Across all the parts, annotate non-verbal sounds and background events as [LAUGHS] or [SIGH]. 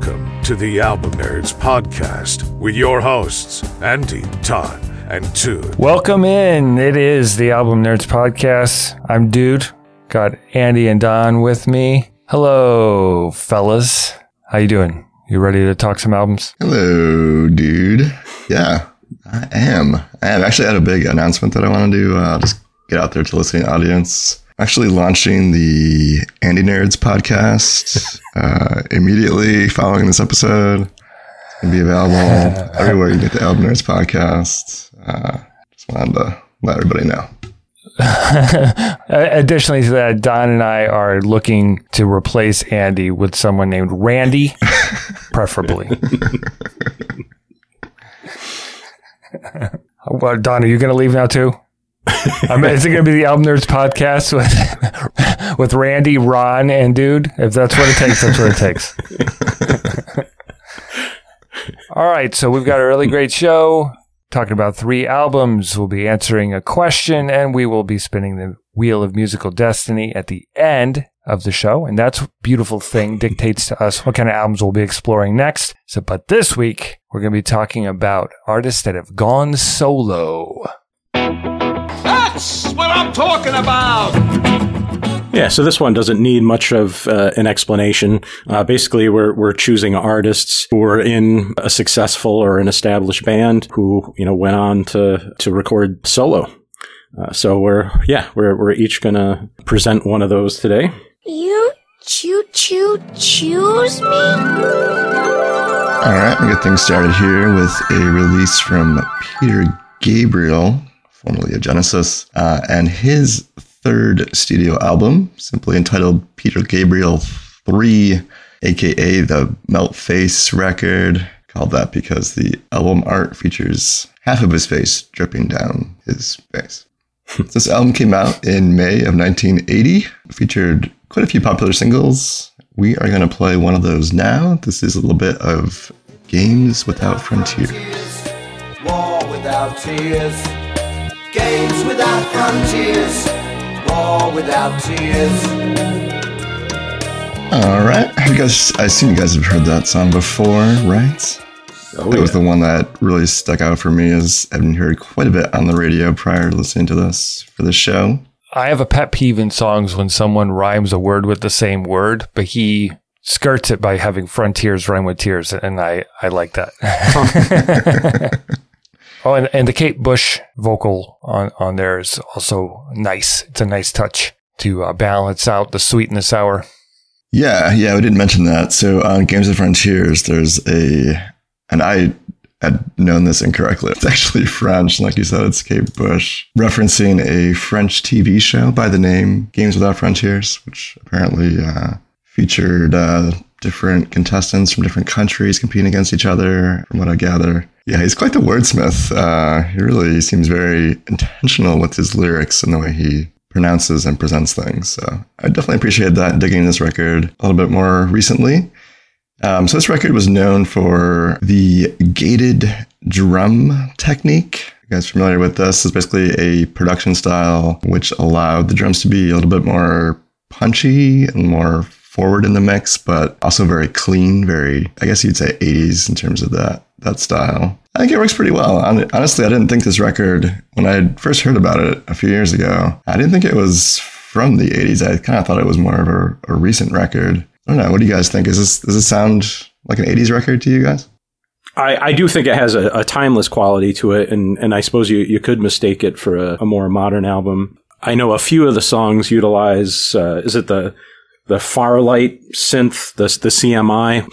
Welcome to the Album Nerds Podcast with your hosts, Andy, Todd, and Dude. Welcome in. It is the Album Nerds Podcast. I'm Dude. Got Andy and Don with me. Hello, fellas. How you doing? You ready to talk some albums? Hello, dude. Yeah, I am. I have actually had a big announcement that I want to do. Uh, just get out there to listening audience. Actually, launching the Andy Nerds podcast [LAUGHS] uh, immediately following this episode. It's gonna be available [LAUGHS] everywhere you get the Album Nerds podcast. Uh, just wanted to let everybody know. [LAUGHS] Additionally to that, Don and I are looking to replace Andy with someone named Randy, preferably. well, Don, are you going to leave now too? Is it going to be the Album Nerds podcast with [LAUGHS] with Randy, Ron, and Dude? If that's what it takes, that's what it takes. [LAUGHS] All right, so we've got a really great show talking about three albums. We'll be answering a question, and we will be spinning the wheel of musical destiny at the end of the show. And that's beautiful thing dictates to us what kind of albums we'll be exploring next. So, but this week we're going to be talking about artists that have gone solo. That's what I'm talking about. Yeah, so this one doesn't need much of uh, an explanation. Uh, basically, we're we're choosing artists who are in a successful or an established band who you know went on to to record solo. Uh, so we're yeah we're we're each gonna present one of those today. You choo choo choose me? All right, we get things started here with a release from Peter Gabriel, formerly of Genesis, uh, and his third studio album, simply entitled Peter Gabriel 3, aka the Melt Face record. Called that because the album art features half of his face dripping down his face. [LAUGHS] this album came out in May of 1980, featured quite a few popular singles. We are going to play one of those now. This is a little bit of Games Without Frontiers. War without tears. Games without frontiers. War without tears. All right. I guess I assume you guys have heard that song before, right? Oh, that was yeah. the one that really stuck out for me as I've been heard quite a bit on the radio prior to listening to this for the show. I have a pet peeve in songs when someone rhymes a word with the same word, but he skirts it by having frontiers rhyme with tears, and I, I like that. [LAUGHS] [LAUGHS] oh, and, and the Kate Bush vocal on, on there is also nice. It's a nice touch to uh, balance out the sweet and the sour. Yeah, yeah, we didn't mention that. So on Games of Frontiers, there's a, and I had known this incorrectly. It's actually French, like you said, it's Kate Bush, referencing a French TV show by the name Games Without Frontiers, which apparently uh, featured uh, different contestants from different countries competing against each other, from what I gather. Yeah, he's quite the wordsmith. Uh, he really seems very intentional with his lyrics and the way he pronounces and presents things. So I definitely appreciate that digging this record a little bit more recently. Um, so this record was known for the gated drum technique. You guys familiar with this? It's basically a production style which allowed the drums to be a little bit more punchy and more forward in the mix, but also very clean, very, I guess you'd say 80s in terms of that, that style. I think it works pretty well. Honestly, I didn't think this record, when I first heard about it a few years ago, I didn't think it was from the 80s. I kind of thought it was more of a, a recent record. I don't know. What do you guys think? Is this, does this sound like an 80s record to you guys? I, I do think it has a, a timeless quality to it, and, and I suppose you, you could mistake it for a, a more modern album. I know a few of the songs utilize, uh, is it the the Fairlight synth, the the CMI?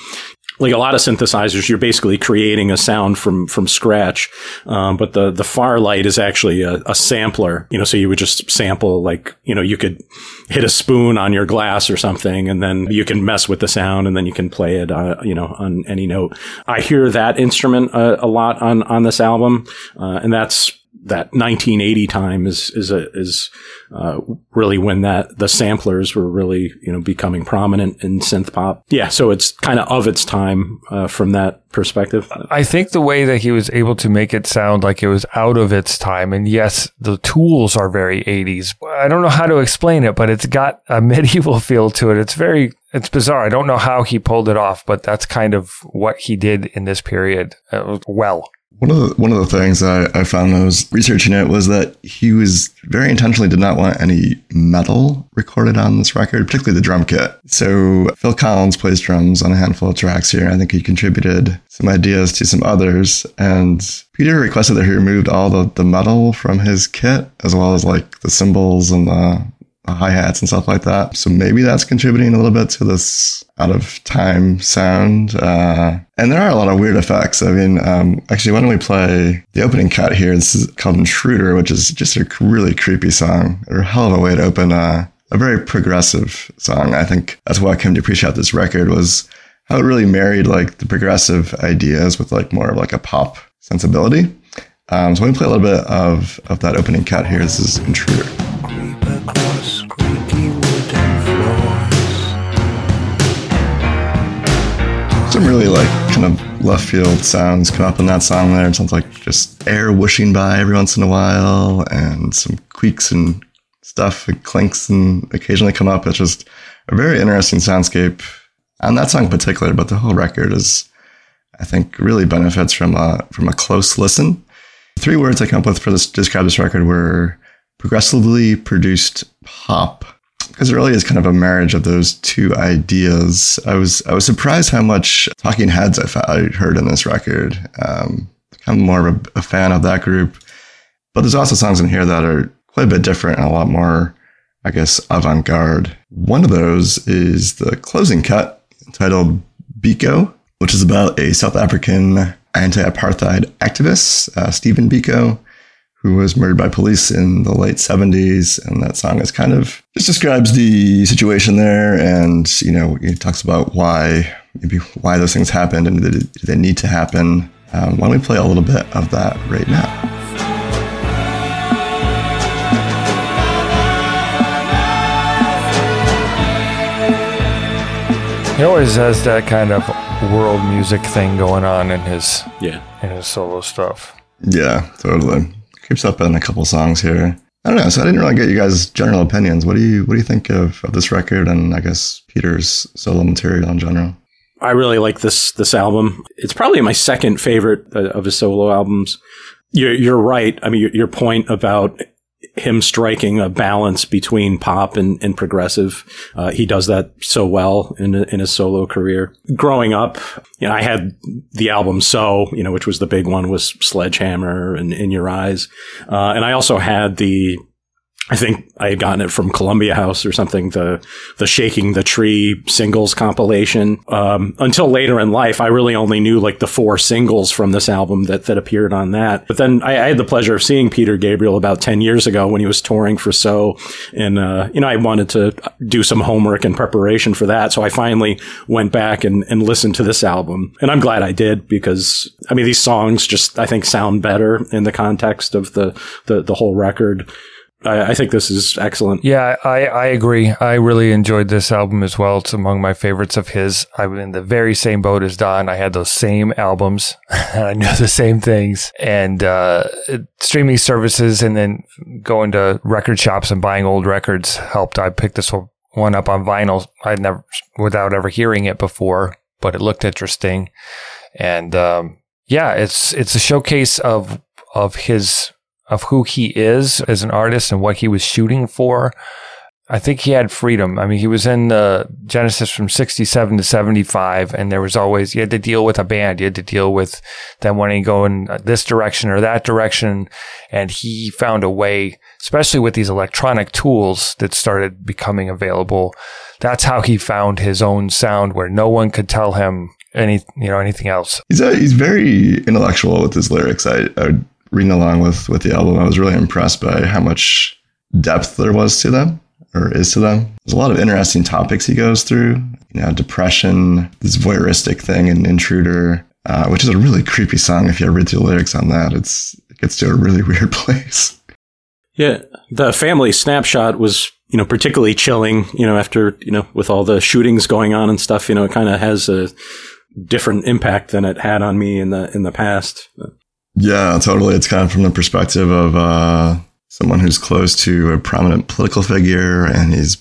Like a lot of synthesizers, you're basically creating a sound from from scratch. Um, but the the Fairlight is actually a, a sampler. You know, so you would just sample like you know you could hit a spoon on your glass or something, and then you can mess with the sound, and then you can play it, uh, you know, on any note. I hear that instrument uh, a lot on on this album, uh, and that's that 1980 time is is a, is uh, really when that the samplers were really you know becoming prominent in synth pop. Yeah, so it's kind of of its time uh, from that perspective. I think the way that he was able to make it sound like it was out of its time, and yes, the tools are very 80s. I don't know how to explain it, but it's got a [LAUGHS] medieval feel to it. It's very, it's bizarre. I don't know how he pulled it off, but that's kind of what he did in this period uh, well. One of the one of the things I, I found when I was researching it was that he was very intentionally did not want any metal recorded on this record, particularly the drum kit. So Phil Collins plays drums on a handful of tracks here. I think he contributed some ideas to some others, and Peter requested that he removed all the, the metal from his kit, as well as like the cymbals and the hi hats and stuff like that. So maybe that's contributing a little bit to this out of time sound. Uh, and there are a lot of weird effects. I mean, um, actually, why don't we play the opening cut here? This is called Intruder, which is just a really creepy song. A hell of a way to open a, a very progressive song. I think that's why I came to appreciate this record was how it really married like the progressive ideas with like more of like a pop sensibility. Um, so let me play a little bit of, of that opening cut here. This is Intruder. Some really like kind of left field sounds come up in that song there. It sounds like just air whooshing by every once in a while and some creaks and stuff and clinks and occasionally come up. It's just a very interesting soundscape on that song in particular, but the whole record is, I think, really benefits from a, from a close listen. Three words I come up with for this describe this record were progressively produced pop because it really is kind of a marriage of those two ideas. I was I was surprised how much Talking Heads I, I heard in this record. Um, I'm more of a, a, fan of that group, but there's also songs in here that are quite a bit different and a lot more, I guess, avant-garde. One of those is the closing cut titled Biko, which is about a South African anti-apartheid activist, uh, Stephen Biko, who was murdered by police in the late 70s. And that song is kind of just describes the situation there. And, you know, it talks about why, maybe why those things happened and did they need to happen. Um, why don't we play a little bit of that right now? He always has that kind of world music thing going on in his yeah in his solo stuff. Yeah, totally creeps up in a couple songs here. I don't know. So I didn't really get you guys' general opinions. What do you What do you think of, of this record and I guess Peter's solo material in general? I really like this this album. It's probably my second favorite uh, of his solo albums. You're, you're right. I mean, your, your point about him striking a balance between pop and, and progressive. Uh, he does that so well in, in his solo career. Growing up, you know, I had the album So, you know, which was the big one was Sledgehammer and In Your Eyes. Uh, and I also had the I think I had gotten it from Columbia House or something, the, the Shaking the Tree singles compilation. Um, until later in life, I really only knew like the four singles from this album that, that appeared on that. But then I, I had the pleasure of seeing Peter Gabriel about 10 years ago when he was touring for So. And, uh, you know, I wanted to do some homework and preparation for that. So I finally went back and, and listened to this album. And I'm glad I did because, I mean, these songs just, I think sound better in the context of the, the, the whole record. I, I, think this is excellent. Yeah, I, I agree. I really enjoyed this album as well. It's among my favorites of his. I'm in the very same boat as Don. I had those same albums. And [LAUGHS] I knew the same things. And uh, streaming services and then going to record shops and buying old records helped. I picked this one up on vinyl. I'd never, without ever hearing it before, but it looked interesting. And um, yeah, it's it's a showcase of of his of who he is as an artist and what he was shooting for. I think he had freedom. I mean, he was in the Genesis from 67 to 75, and there was always, you had to deal with a band. You had to deal with them wanting to go in this direction or that direction. And he found a way, especially with these electronic tools that started becoming available. That's how he found his own sound where no one could tell him any, you know, anything else. He's a, he's very intellectual with his lyrics. I, I reading along with with the album, I was really impressed by how much depth there was to them or is to them. There's a lot of interesting topics he goes through. You know, depression, this voyeuristic thing, and Intruder, uh, which is a really creepy song. If you read the lyrics on that, it's it gets to a really [LAUGHS] weird place. Yeah, the family snapshot was you know particularly chilling. You know, after you know with all the shootings going on and stuff, you know, it kind of has a different impact than it had on me in the in the past. Yeah, totally. It's kind of from the perspective of uh, someone who's close to a prominent political figure and he's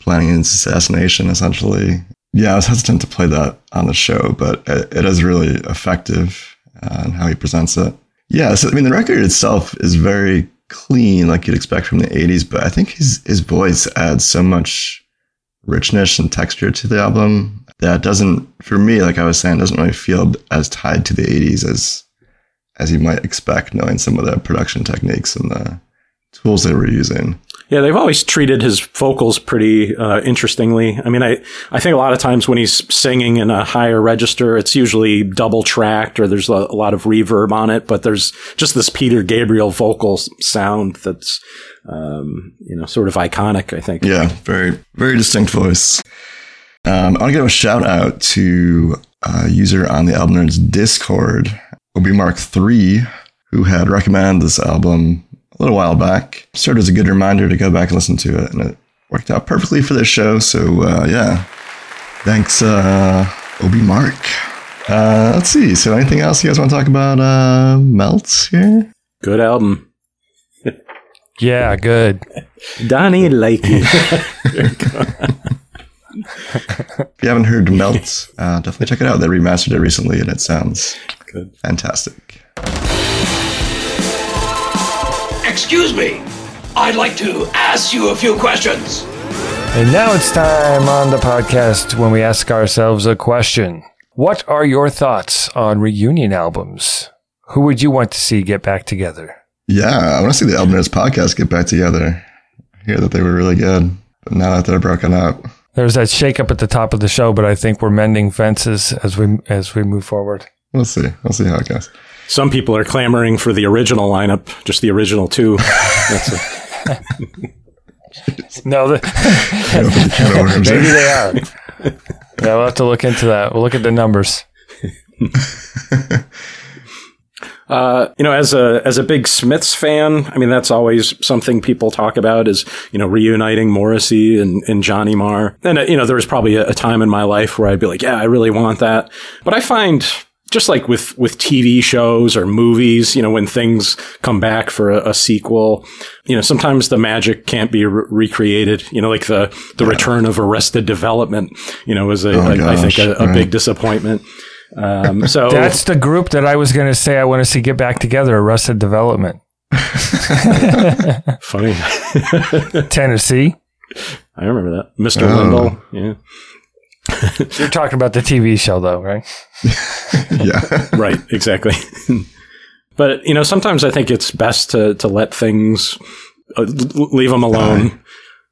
planning his assassination, essentially. Yeah, I was hesitant to play that on the show, but it, it is really effective uh, in how he presents it. Yeah, so I mean, the record itself is very clean, like you'd expect from the '80s, but I think his his voice adds so much richness and texture to the album that doesn't, for me, like I was saying, doesn't really feel as tied to the '80s as as you might expect, knowing some of the production techniques and the tools they were using. Yeah, they've always treated his vocals pretty uh, interestingly. I mean, I, I think a lot of times when he's singing in a higher register, it's usually double tracked or there's a, a lot of reverb on it, but there's just this Peter Gabriel vocal sound that's, um, you know, sort of iconic, I think. Yeah, very, very distinct voice. Um, I want to give a shout out to a user on the Album Nerds Discord, Obi Mark 3, who had recommended this album a little while back. Served as a good reminder to go back and listen to it, and it worked out perfectly for this show. So uh, yeah, thanks, uh, Obi Mark. Uh, let's see. So anything else you guys want to talk about? Uh, Melts here. Good album. [LAUGHS] Yeah, good. Donnie Likey. [LAUGHS] [LAUGHS] If you haven't heard Melt, uh, definitely check it out. They remastered it recently, and it sounds Good. fantastic. Excuse me. I'd like to ask you a few questions. And now it's time on the podcast when we ask ourselves a question. What are your thoughts on reunion albums? Who would you want to see get back together? Yeah, I want to see the Album Nerds podcast get back together. I hear that they were really good, but now that they're broken up, There's that shakeup at the top of the show, but I think we're mending fences as we as we move forward. we'll see. We'll see how it goes. Some people are clamoring for the original lineup, just the original two. [LAUGHS] That's a, No, the, Open the can of worms maybe they are. Yeah, we'll have to look into that. We'll look at the numbers. [LAUGHS] Uh, you know, as a as a big Smiths fan, I mean that's always something people talk about is you know reuniting Morrissey and, and Johnny Marr. And uh, you know, there was probably a, a time in my life where I'd be like, yeah, I really want that. But I find just like with with TV shows or movies, you know, when things come back for a, a sequel, you know, sometimes the magic can't be re- recreated. You know, like the the return of Arrested Development, you know, was a, Oh, I think a, a right. big disappointment. Um, [LAUGHS] so That's the group that I was going to say I want to see get back together. Arrested Development, [LAUGHS] funny. [LAUGHS] Tennessee. I remember that. Mr. Oh. Lindell. Yeah. You're talking about the TV show, though, right? Yeah. Right. Exactly. but, you know, sometimes I think it's best to, to let things, uh, leave them alone.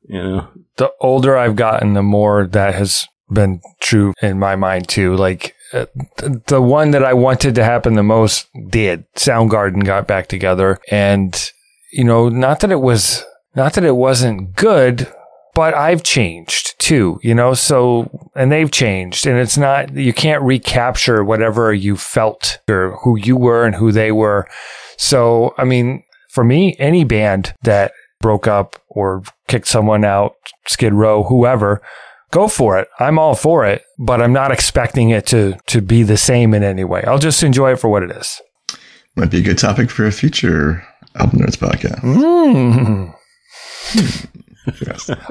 You know, the older I've gotten, the more that has been true in my mind too. Like the one that I wanted to happen the most did. Soundgarden got back together, and you know, not that it was, not that it wasn't good, but I've changed too. You know, so and they've changed, and it's not you can't recapture whatever you felt or who you were and who they were. So I mean, for me, any band that broke up or kicked someone out, Skid Row, whoever, go for it. I'm all for it, but I'm not expecting it to to be the same in any way. I'll just enjoy it for what it is. Might be a good topic for a future Album Nerds podcast. Mm.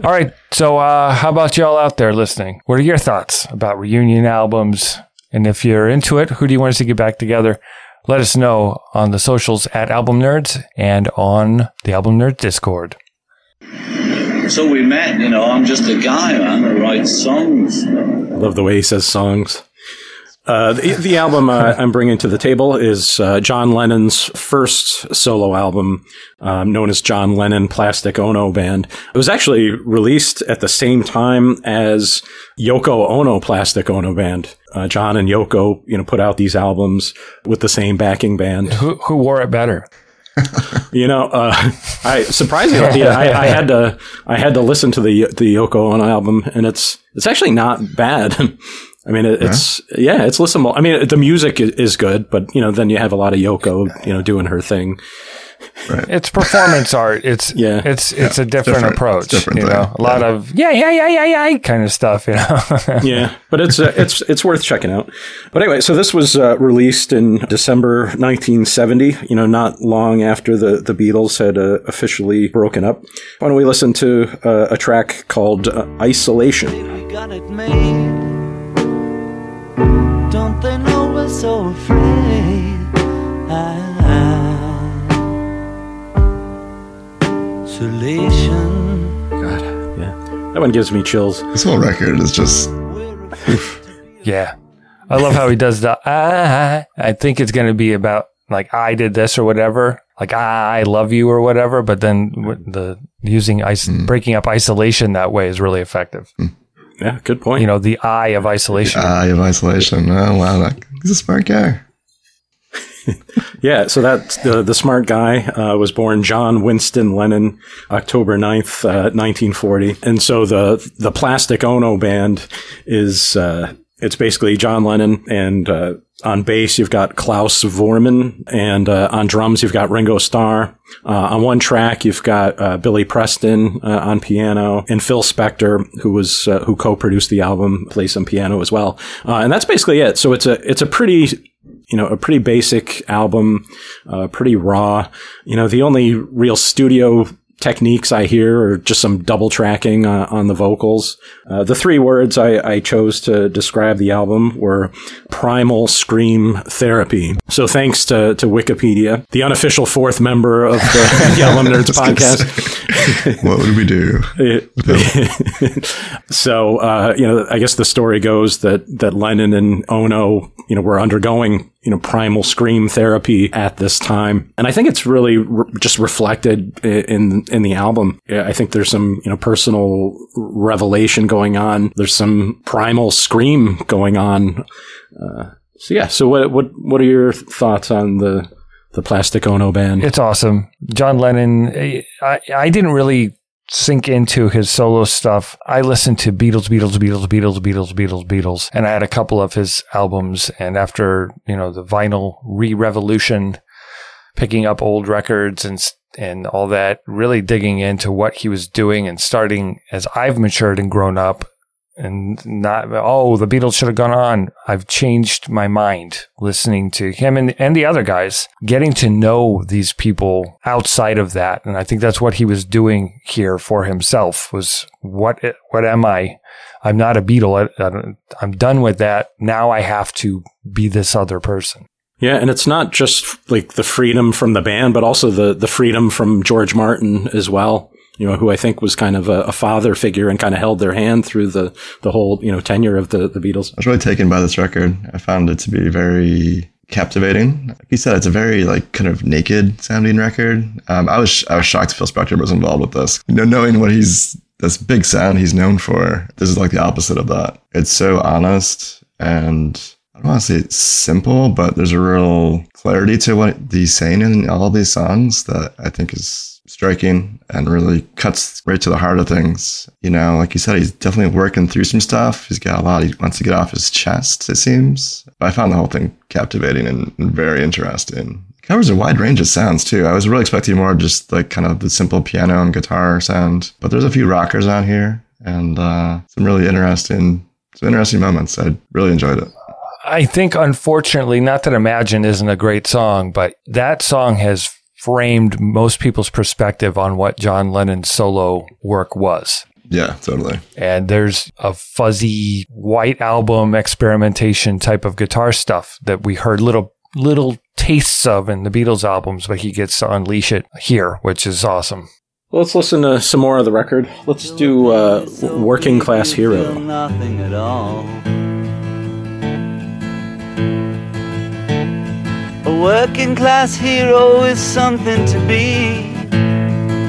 All right. So, uh, how about y'all out there listening? What are your thoughts about reunion albums? And if you're into it, who do you want us to get back together? Let us know on the socials at Album Nerds and on the Album Nerds Discord. So we met, you know, I'm just a guy, man, who writes songs. I love the way he says songs. Uh, the, the album uh, [LAUGHS] I'm bringing to the table is uh, John Lennon's first solo album, um, known as John Lennon Plastic Ono Band. It was actually released at the same time as Yoko Ono Plastic Ono Band. Uh, John and Yoko, you know, put out these albums with the same backing band. Who, who wore it better? You know, uh, I surprisingly, I, I had to, I had to listen to the the Yoko Ono album, and it's it's actually not bad. [LAUGHS] I mean, it, it's yeah, it's listenable. I mean, the music i- is good, but you know, then you have a lot of Yoko, you know, doing her thing. It's performance art. [LAUGHS] It's Yeah. It's it's a different, different. approach. Different you thing. know, a lot of yeah yeah yeah yeah yeah kind of stuff. You know. [LAUGHS] yeah, but it's uh, it's it's worth checking out. But anyway, so this was uh, released in December 1970. You know, not long after the the Beatles had uh, officially broken up. Why don't we listen to uh, a track called uh, "Isolation"? We got it made. Don't they know we're so afraid? Isolation. God, yeah, that one gives me chills. This whole record is just Yeah. I love how he does the I I think it's going to be about like I did this or whatever. Like I love you or whatever, but then the using ice hmm. breaking up isolation that way is really effective. Hmm. Yeah, good point. You know, the eye of isolation. eye of isolation. Oh wow, that, he's a smart guy. [LAUGHS] Yeah, so that the the smart guy uh, was born John Winston Lennon, October 9th, uh, 1940. And so the the Plastic Ono band is uh, it's basically John Lennon and uh, on bass you've got Klaus Voormann and uh, on drums you've got Ringo Starr. Uh, on one track you've got Billy Preston on piano and Phil Spector who was who co-produced the album plays some piano as well. And that's basically it. So it's a it's a pretty you know, a pretty basic album, uh, pretty raw. You know, the only real studio techniques I hear are just some double tracking uh, on the vocals. Uh, the three words I, I chose to describe the album were primal scream therapy. So thanks to, to Wikipedia, the unofficial fourth member of the, [LAUGHS] Album [LAUGHS] Nerds podcast. What would we do? [LAUGHS] so uh, you know, I guess the story goes that that Lennon and Ono, you know, were undergoing you know primal scream therapy at this time, and I think it's really re- just reflected in in the album. I think there's some you know personal revelation going on. There's some primal scream going on. Uh, so yeah, so what what what are your thoughts on the the Plastic Ono band? It's awesome. John Lennon, I, I didn't really sink into his solo stuff. I listened to Beatles, Beatles, Beatles, Beatles, Beatles, Beatles, Beatles, and I had a couple of his albums. And after, you know, the vinyl re-revolution, picking up old records and, and all that, really digging into what he was doing and starting as I've matured and grown up and not, oh, the Beatles should have gone on. I've changed my mind listening to him and, and the other guys, getting to know these people outside of that. And I think that's what he was doing here for himself was what, what am I? I'm not a Beatle. I, i'm done with that. Now I have to be this other person. Yeah, and it's not just like the freedom from the band, but also the the freedom from George Martin as well. You know, who I think was kind of a, a father figure and kind of held their hand through the the whole you know tenure of the the Beatles. I was really taken by this record. I found it to be very captivating. Like you said, it's a very like kind of naked sounding record. Um, I was I was shocked Phil Spector was involved with this. You know, knowing what he's this big sound he's known for. This is like the opposite of that. It's so honest and I don't want to say it's simple, but there's a real clarity to what he's saying in all these songs that I think is striking and really cuts right to the heart of things. You know, like you said, he's definitely working through some stuff. He's got a lot he wants to get off his chest, it seems. I found the whole thing captivating and, and very interesting. It covers a wide range of sounds too. I was really expecting more just like kind of the simple piano and guitar sound, but there's a few rockers on here and uh, some really interesting, some interesting moments. I really enjoyed it. I think, unfortunately, not that Imagine isn't a great song, but that song has framed most people's perspective on what John Lennon's solo work was. Yeah, totally. And there's a fuzzy white album experimentation type of guitar stuff that we heard little little tastes of in the Beatles albums, but he gets to unleash it here, which is awesome. Well, let's listen to some more of the record. Let's do uh, "Working Class Hero." Working class hero is something to be.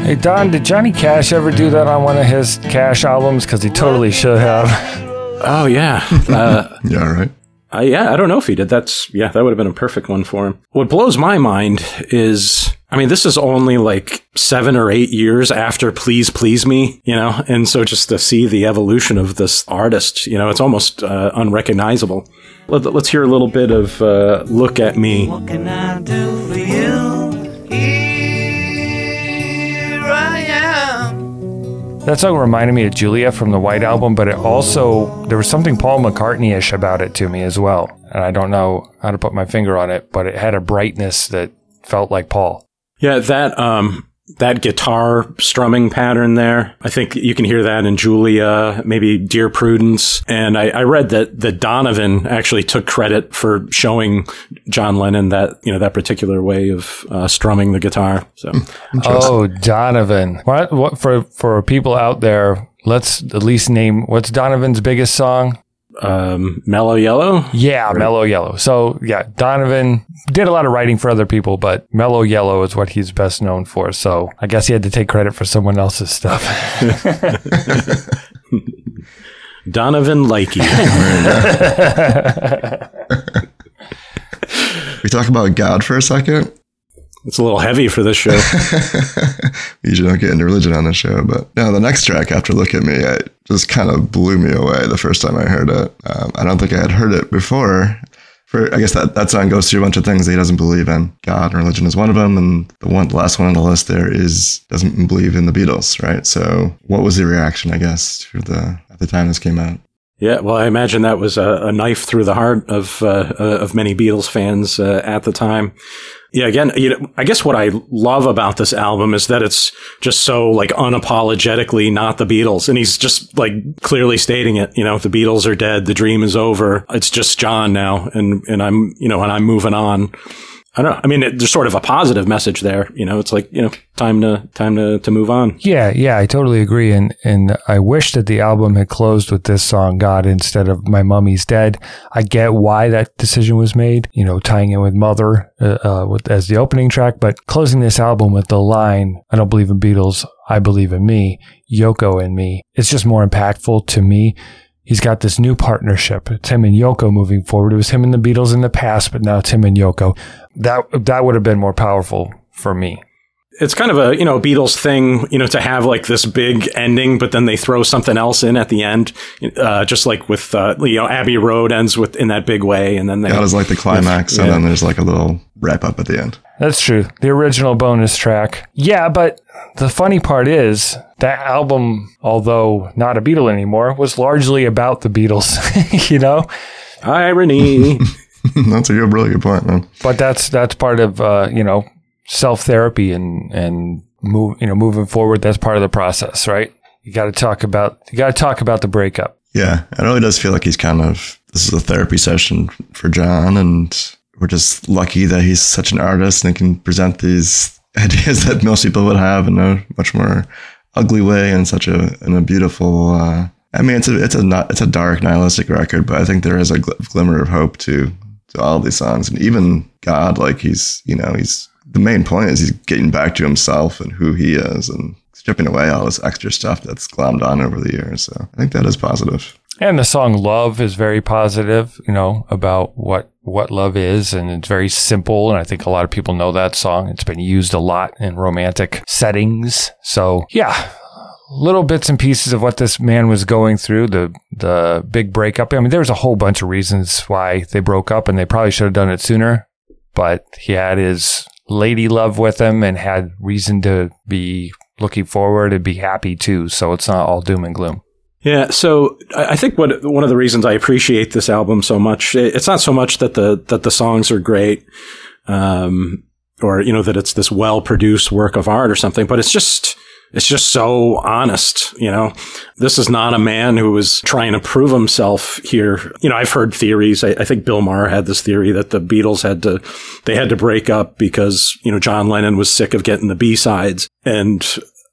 Hey Don, did Johnny Cash ever do that on one of his Cash albums? Because he totally should have. [LAUGHS] Oh yeah, uh, [LAUGHS] Yeah, right. Uh, yeah, I don't know if he did. That's yeah, that would have been a perfect one for him. What blows my mind is, I mean, this is only like seven or eight years after Please Please Me, you know? And so just to see the evolution of this artist, you know, it's almost uh, unrecognizable. Let, us hear a little bit of uh, Look at Me. What can I do for you? Here I am. That song reminded me of Julia from the White Album, but it also, there was something Paul McCartney ish about it to me as well. And I don't know how to put my finger on it, but it had a brightness that felt like Paul. Yeah, that um that guitar strumming pattern there. I think you can hear that in Julia, maybe Dear Prudence. And I, I read that that Donovan actually took credit for showing John Lennon that you know that particular way of uh, strumming the guitar. So Oh, Donovan. What, what for for people out there, let's at least name what's Donovan's biggest song? Um, Mellow Yellow. Yeah, Mellow Yellow. So yeah, Donovan did a lot of writing for other people, but Mellow Yellow is what he's best known for. So I guess he had to take credit for someone else's stuff. [LAUGHS] Donovan Likey. [LAUGHS] [LAUGHS] We talk about God for a second. It's a little heavy for this show. [LAUGHS] We usually don't get into religion on the show, but no, the next track after "Look at Me" it just kind of blew me away the first time I heard it. Um, I don't think I had heard it before. For I guess that that song goes through a bunch of things that he doesn't believe in. God and religion is one of them, and the one the last one on the list there is doesn't believe in the Beatles, right? So, what was the reaction? I guess to the at the time this came out. Yeah, well, I imagine that was a, a knife through the heart of uh, uh, of many Beatles fans uh, at the time. Yeah, again, you know, I guess what I love about this album is that it's just so like unapologetically not the Beatles, and he's just like clearly stating it. You know, the Beatles are dead, the dream is over. It's just John now, and and I'm you know, and I'm moving on. I don't know. I mean, it, there's sort of a positive message there. You know, it's like you know, time to time to to move on. yeah, yeah, I totally agree. And and I wish that the album had closed with this song God instead of My Mummy's Dead. I get why that decision was made, you know, tying in with Mother uh, uh, with, as the opening track, but closing this album with the line, I don't believe in Beatles, I believe in me, Yoko and me. It's just more impactful to me. He's got this new partnership. It's him and Yoko moving forward. It was him and the Beatles in the past, but now it's him and Yoko. That that would have been more powerful for me. it's kind of a you know Beatles thing, you know, to have like this big ending, but then they throw something else in at the end, uh, just like with uh, you know Abbey Road ends with in that big way, and then they God is like the climax, and Yeah. then there's like a little wrap up at the end. That's true. The original bonus track. Yeah, but the funny part is that album, although not a Beatle anymore, was largely about the Beatles, [LAUGHS] you know? irony. [LAUGHS] That's a good, really good point, man. But that's that's part of uh, you know, self-therapy and and move, you know, moving forward, that's part of the process, right? You got to talk about you got to talk about the breakup. Yeah, it really does feel like he's kind of this is a therapy session for John, and we're just lucky that he's such an artist and can present these [LAUGHS] ideas that most people would have in a much more ugly way and such a in a beautiful. Uh, I mean, it's a it's a not it's a dark nihilistic record, but I think there is a gl- glimmer of hope to to all these songs, and even God, like he's you know he's the main point is he's getting back to himself and who he is, and stripping away all this extra stuff that's glommed on over the years. So I think that is positive. And the song Love is very positive, you know, about what what love is and it's very simple and I think a lot of people know that song. It's been used a lot in romantic settings. So, yeah, little bits and pieces of what this man was going through, the the big breakup. I mean, there's a whole bunch of reasons why they broke up and they probably should have done it sooner, but he had his lady love with him and had reason to be looking forward and be happy too. So it's not all doom and gloom. Yeah, so I think what one of the reasons I appreciate this album so much, it's not so much that the that the songs are great, um, or you know that it's this well produced work of art or something, but it's just it's just so honest. You know, this is not a man who was trying to prove himself here. You know, I've heard theories. I, I think Bill Maher had this theory that the Beatles had to they had to break up because you know John Lennon was sick of getting the B sides and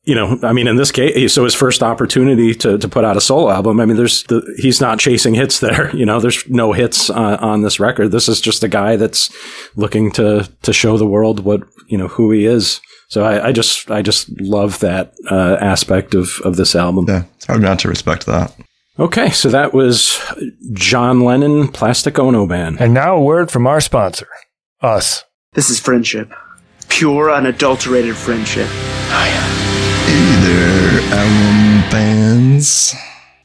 you know, I mean, in this case, so his first opportunity to, to put out a solo album, I mean, there's the, he's not chasing hits there. [LAUGHS] You know, there's no hits on, on this record. This is just a guy that's looking to, to show the world what, you know, who he is. So I, I just, I just love that, uh, aspect of, of this album. Yeah, it's hard not to respect that. Okay. So that was John Lennon, Plastic Ono Band. And now a word from our sponsor, us. This is friendship. Pure, unadulterated friendship. Hey there, album fans.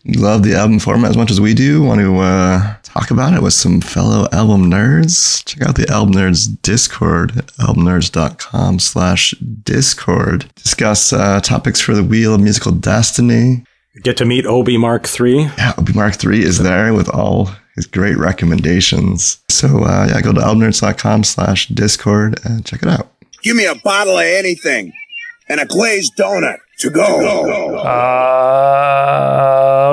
You love the album format as much as we do. Want to uh, talk about it with some fellow album nerds. Check out the Album Nerds Discord, albumnerds.com slash Discord. Discuss uh, topics for the Wheel of Musical Destiny. Get to meet Obi Mark III. Yeah, Obi Mark III is there with all his great recommendations. So uh, yeah, go to albumnerds.com slash Discord and check it out. Give me a bottle of anything and a glazed donut to go. Uh,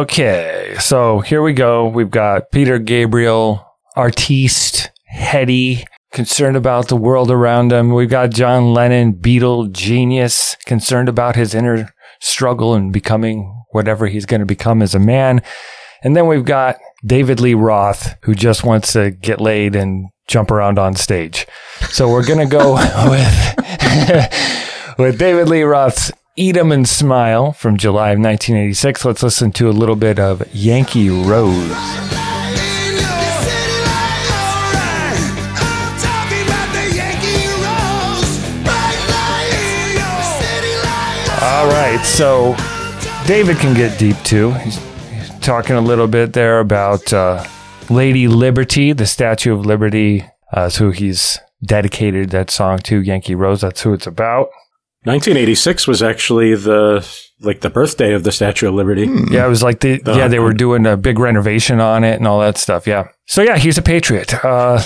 okay, so here we go. We've got Peter Gabriel, artiste, heady, concerned about the world around him. We've got John Lennon, Beatle genius, concerned about his inner struggle and becoming whatever he's going to become as a man. And then we've got David Lee Roth, who just wants to get laid and jump around on stage. So we're going to go [LAUGHS] with, [LAUGHS] with David Lee Roth's Eat 'em and Smile from July of 1986. Let's listen to a little bit of Yankee Rose. All right, so David can get deep too. He's, talking a little bit there about uh, Lady Liberty, the Statue of Liberty. Uh, who he's dedicated that song to, Yankee Rose. That's who it's about. 1986 was actually the like the birthday of the Statue of Liberty. Yeah, it was like the, The- yeah they were doing a big renovation on it and all that stuff. Yeah. So yeah, he's a patriot. Uh,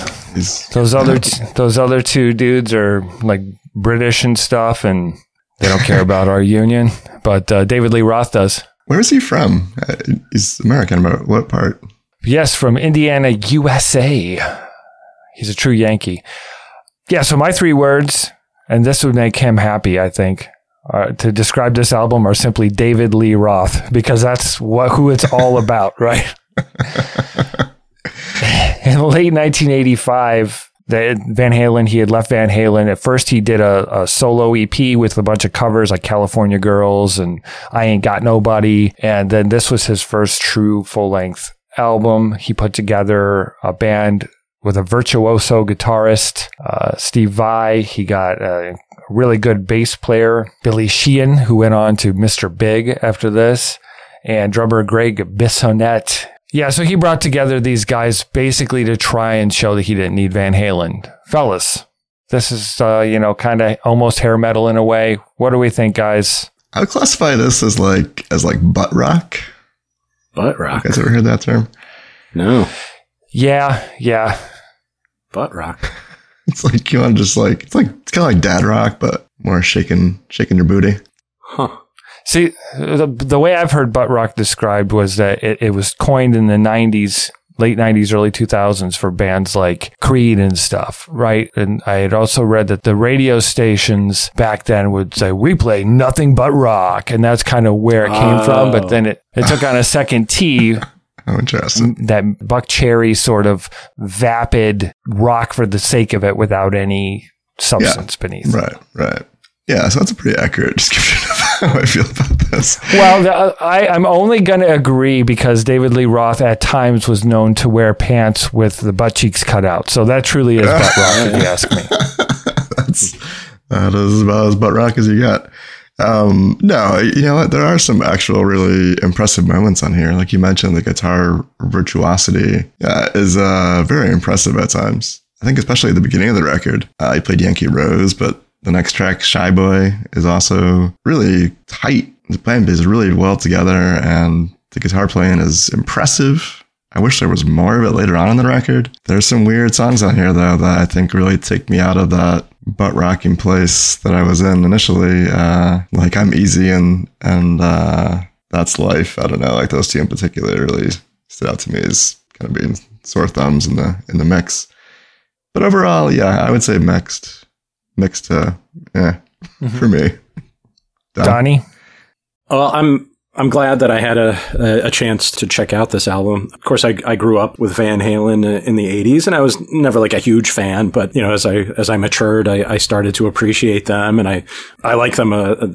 those [LAUGHS] other t- those other two dudes are like British and stuff, and they don't care about our union. But uh, David Lee Roth does. Where is he from? Uh, he's American, but what part? Yes, from Indiana, USA. He's a true Yankee. Yeah. So my three words, and this would make him happy, I think. Uh, to describe this album are simply David Lee Roth because that's what who it's all about, [LAUGHS] right? [LAUGHS] in late 1985, the Van Halen, he had left Van Halen. At first, he did a, a solo EP with a bunch of covers like California Girls and I Ain't Got Nobody. And then this was his first true full length album. He put together a band with a virtuoso guitarist, uh, Steve Vai. He got a really good bass player, Billy Sheehan, who went on to Mr. Big after this, and drummer Greg Bissonette. Yeah, so he brought together these guys basically to try and show that he didn't need Van Halen. Fellas, this is, uh, you know, kind of almost hair metal in a way. What do we think, guys? I would classify this as like as like butt rock. Butt rock. You guys ever heard that term? No. Yeah, yeah. Butt rock. [LAUGHS] It's like you want to just like it's like it's kind of like dad rock, but more shaking shaking your booty. Huh. See, the, the way I've heard butt rock described was that it, it was coined in the 90s, late 90s, early 2000s for bands like Creed and stuff, right? And I had also read that the radio stations back then would say, we play nothing but rock. And that's kind of where it came from. But oh. then it, it took on a second T. Oh, interesting. Mm, that Buckcherry sort of vapid rock for the sake of it without any substance beneath. Right, right. Yeah, so that's a pretty accurate [LAUGHS] description of how I feel about this. Well, the, uh, I, I'm only going to agree because David Lee Roth at times was known to wear pants with the butt cheeks cut out. So that truly is [LAUGHS] butt rock, if you ask me. That's that is about as butt rock as you got. Um, no, you know what? There are some actual really impressive moments on here. Like you mentioned, the guitar virtuosity uh, is uh, very impressive at times. I think especially at the beginning of the record, uh, played Yankee Rose, but the next track, Shy Boy, is also really tight. The band is really well together, and the guitar playing is impressive. I wish there was more of it later on in the record. There's some weird songs on here though that I think really take me out of that butt rocking place that I was in initially. Uh, like I'm easy and and uh, that's life. I don't know. Like those two in particular really stood out to me as kind of being sore thumbs in the in the mix. But overall, yeah, I would say mixed, mixed. Uh, yeah, for me. Don? Donnie? Well, I'm I'm glad that I had a, a, chance to check out this album. Of course, I, I grew up with Van Halen in the '80s, and I was never like a huge fan. But you know, as I as I matured, I, I started to appreciate them, and I I like them a, a,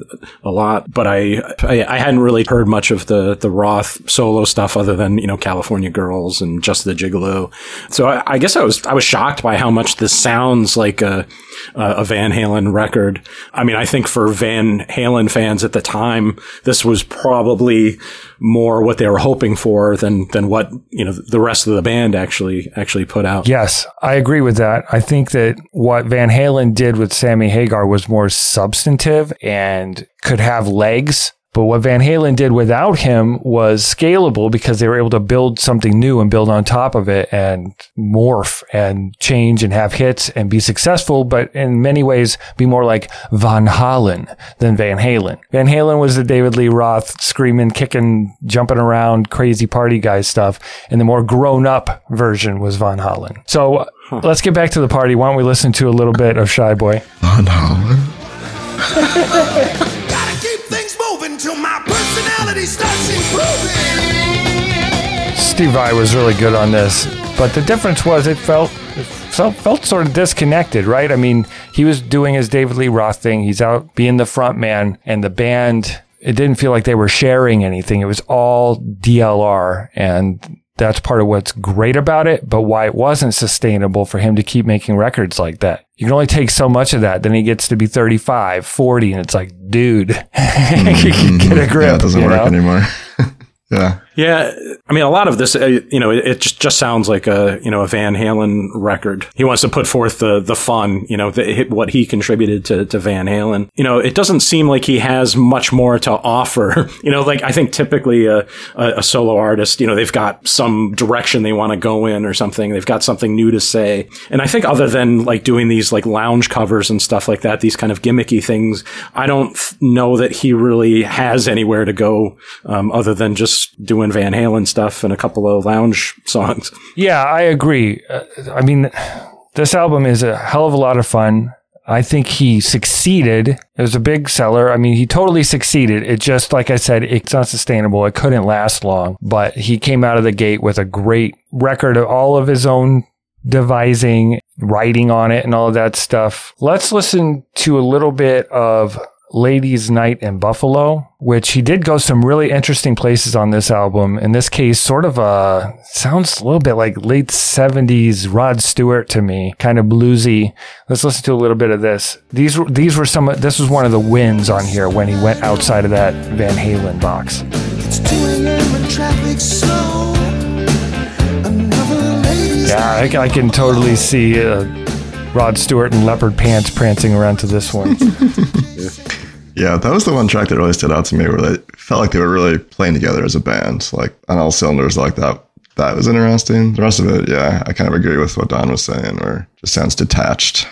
a lot. But I, I I hadn't really heard much of the the Roth solo stuff other than you know California Girls and Just the Gigolo. So I, I guess I was I was shocked by how much this sounds like a a Van Halen record. I mean, I think for Van Halen fans at the time, this was probably probably more what they were hoping for than than what you know the rest of the band actually actually put out. Yes, I agree with that. I think that what Van Halen did with Sammy Hagar was more substantive and could have legs. But what Van Halen did without him was scalable because they were able to build something new and build on top of it and morph and change and have hits and be successful, but in many ways be more like Van Halen than Van Halen. Van Halen was the David Lee Roth screaming, kicking, jumping around, crazy party guy stuff. And the more grown up version was Van Halen. So uh, let's get back to the party. Why don't we listen to a little bit of Shy Boy? Van Halen. [LAUGHS] Personality starts improving. Steve Vai was really good on this, but the difference was it felt it felt, felt sort of disconnected, right? I mean, he was doing his David Lee Roth thing. He's out being the front man, and the band. It didn't feel like they were sharing anything. It was all DLR, and that's part of what's great about it, but why it wasn't sustainable for him to keep making records like that. You can only take so much of that. Then he gets to be 35, 40, and it's like, dude, [LAUGHS] mm-hmm. get a grip. Yeah, it doesn't work know? anymore. [LAUGHS] yeah. Yeah, I mean, a lot of this, uh, you know, it, it just, just sounds like a, you know, a Van Halen record. He wants to put forth the, the fun, you know, the, what he contributed to, to Van Halen. You know, it doesn't seem like he has much more to offer. [LAUGHS] You know, like I think typically a, a, a solo artist, you know, they've got some direction they want to go in or something. They've got something new to say. And I think other than like doing these like lounge covers and stuff like that, these kind of gimmicky things, I don't know that he really has anywhere to go, um, other than just doing Van Halen stuff and a couple of lounge [LAUGHS] songs. Yeah, I agree. Uh, I mean, this album is a hell of a lot of fun. I think he succeeded. It was a big seller. I mean, he totally succeeded. It just, like I said, it's not sustainable. It couldn't last long, but he came out of the gate with a great record of all of his own devising, writing on it and all of that stuff. Let's listen to a little bit of Ladies Night in Buffalo, which he did go some really interesting places on this album. In this case, sort of a sounds a little bit like late 70s Rod Stewart to me, kind of bluesy. Let's listen to a little bit of this. These were these were some this was one of the wins on here when he went outside of that Van Halen box. It's 2 a.m. and traffic's slow. Another lady's Yeah, I, I can totally see uh, Rod Stewart in leopard pants prancing around to this one. [LAUGHS] [LAUGHS] Yeah, that was the one track that really stood out to me where they felt like they were really playing together as a band, like on all cylinders like that. That was interesting. The rest of it, yeah, I kind of agree with what Don was saying, where it just sounds detached.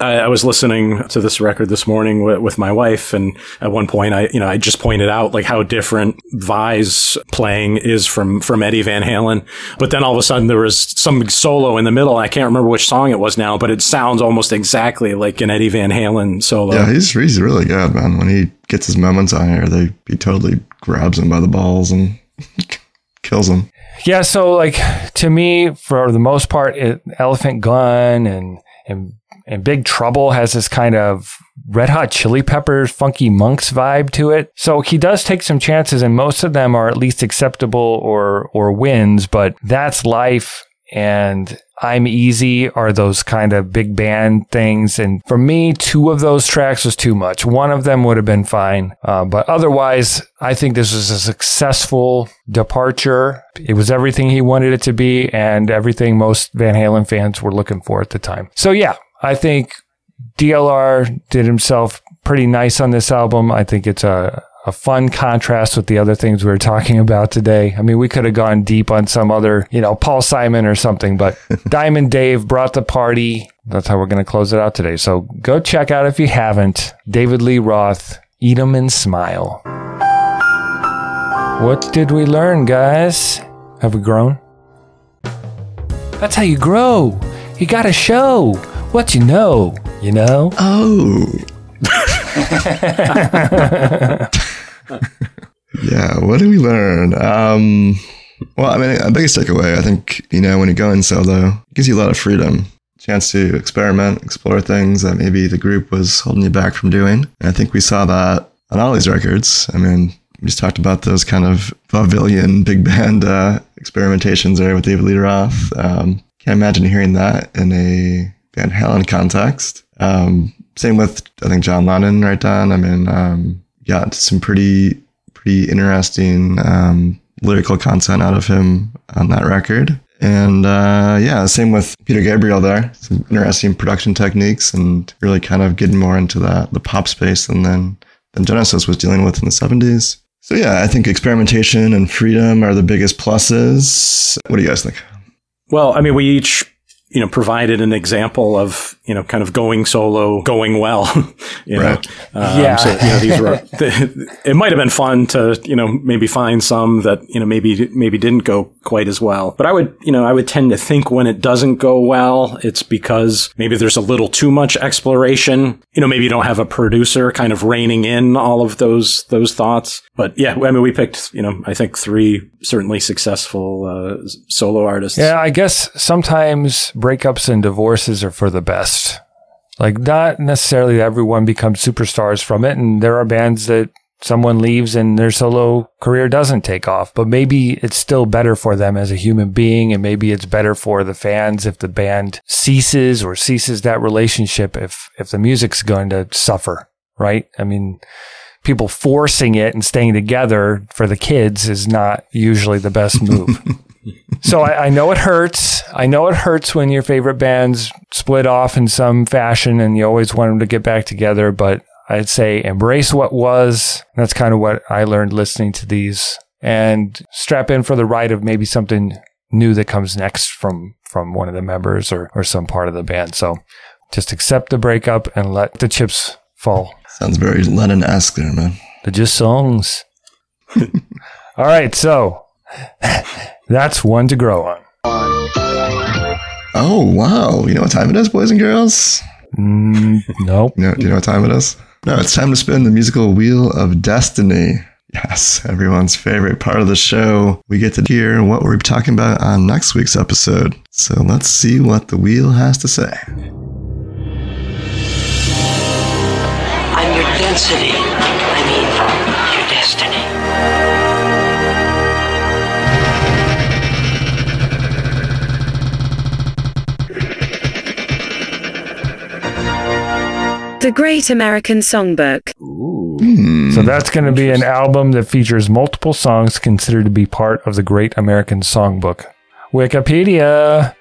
I, I was listening to this record this morning with, with my wife, and at one point, I you know I just pointed out like how different Vai's playing is from from Eddie Van Halen. But then all of a sudden, there was some solo in the middle. I can't remember which song it was now, but it sounds almost exactly like an Eddie Van Halen solo. Yeah, he's he's really good, man. When he gets his moments on here, they he totally grabs him by the balls and [LAUGHS] kills him. Yeah, so like to me, for the most part, it, Elephant Gun and and and Big Trouble has this kind of Red Hot Chili Peppers, Funky Monks vibe to it. So he does take some chances, and most of them are at least acceptable or or wins. But that's life, and I'm Easy are those kind of big band things. And for me, two of those tracks was too much. One of them would have been fine. Uh, but otherwise, I think this was a successful departure. It was everything he wanted it to be and everything most Van Halen fans were looking for at the time. So yeah, I think DLR did himself pretty nice on this album. I think it's a, a fun contrast with the other things we were talking [LAUGHS] about today. I mean, we could have gone deep on some other, you know, Paul Simon or something, but [LAUGHS] Diamond Dave brought the party. That's how we're going to close it out today. So go check out if you haven't David Lee Roth, Eat 'em and Smile. What did we learn, guys? Have we grown? That's how you grow. You got to show what you know, you know? Oh. [LAUGHS] yeah, what did we learn? Um, well, I mean, a biggest takeaway, I think, you know, when you go in solo, gives you a lot of freedom, chance to experiment, explore things that maybe the group was holding you back from doing. And I think we saw that on all these records. I mean, we just talked about those kind of vaudevillian [LAUGHS] big band uh, experimentations there with David Lee Roth. Um, can't imagine hearing that in a Van Halen context. Um, same with I think John Lennon, right, Don? I mean, um, got some pretty pretty interesting um, lyrical content out of him on that record. And uh, yeah, same with Peter Gabriel there. Some interesting production techniques and really kind of getting more into that the pop space than then than Genesis was dealing with in the 70s. So yeah, I think experimentation and freedom are the biggest pluses. What do you guys think? Well, I mean, we each you know, provided an example of, you know, kind of going solo, going well. [LAUGHS] you know, Right. Um, Yeah. So, you know, these were, [LAUGHS] it might have been fun to, you know, maybe find some that, you know, maybe, maybe didn't go quite as well. But I would, you know, I would tend to think when it doesn't go well, it's because maybe there's a little too much exploration. You know, maybe you don't have a producer kind of reining in all of those, those thoughts. But yeah, I mean, we picked, you know, I think three certainly successful, uh, solo artists. Yeah, I guess sometimes breakups and divorces are for the best. Like, not necessarily everyone becomes superstars from it. And there are bands that someone leaves and their solo career doesn't take off, but maybe it's still better for them as a human being. And maybe it's better for the fans if the band ceases or ceases that relationship if, if the music's going to suffer, right? I mean, people forcing it and staying together for the kids is not usually the best move. [LAUGHS] So I, I know it hurts. I know it hurts when your favorite bands split off in some fashion and you always want them to get back together. But I'd say embrace what was. That's kind of what I learned listening to these and strap in for the ride of maybe something new that comes next from, from one of the members or, or some part of the band. So just accept the breakup and let the chips fall. Sounds very Lennon-esque there, man. They're just songs. [LAUGHS] All right. So that's one to grow on. Oh wow! You know what time it is, boys and girls? Mm, nope. You know, do you know what time it is? No, it's time to spin the musical wheel of destiny. Yes, everyone's favorite part of the show. We get to hear what we're talking about on next week's episode. So let's see what the wheel has to say. I'm your density. The Great American Songbook. So that's going to be an album that features multiple songs considered to be part of the Great American Songbook. Wikipedia.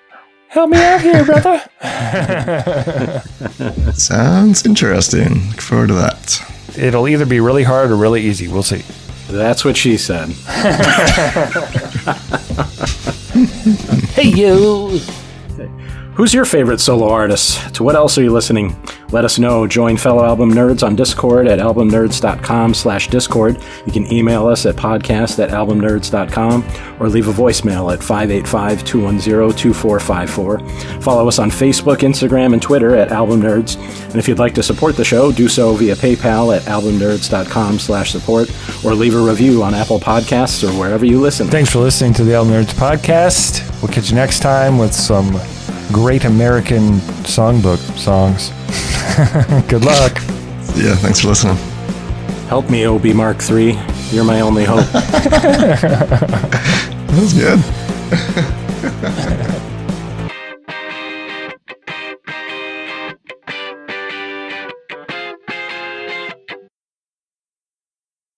Help me out here, brother. [LAUGHS] [LAUGHS] Sounds interesting. Look forward to that. It'll either be really hard or really easy. We'll see. That's what she said. [LAUGHS] Hey, you. Who's your favorite solo artist? To what else are you listening? Let us know. Join fellow album nerds on Discord at albumnerds.com slash Discord. You can email us at podcast at albumnerds.com or leave a voicemail at 585-210-2454. Follow us on Facebook, Instagram, and Twitter at Album Nerds. And if you'd like to support the show, do so via PayPal at albumnerds.com slash support or leave a review on Apple Podcasts or wherever you listen. Thanks for listening to the Album Nerds podcast. We'll catch you next time with some Great American Songbook songs. [LAUGHS] Good luck. Yeah, thanks for listening. Help me, OB Mark III. You're my only hope. [LAUGHS] That was good. [LAUGHS]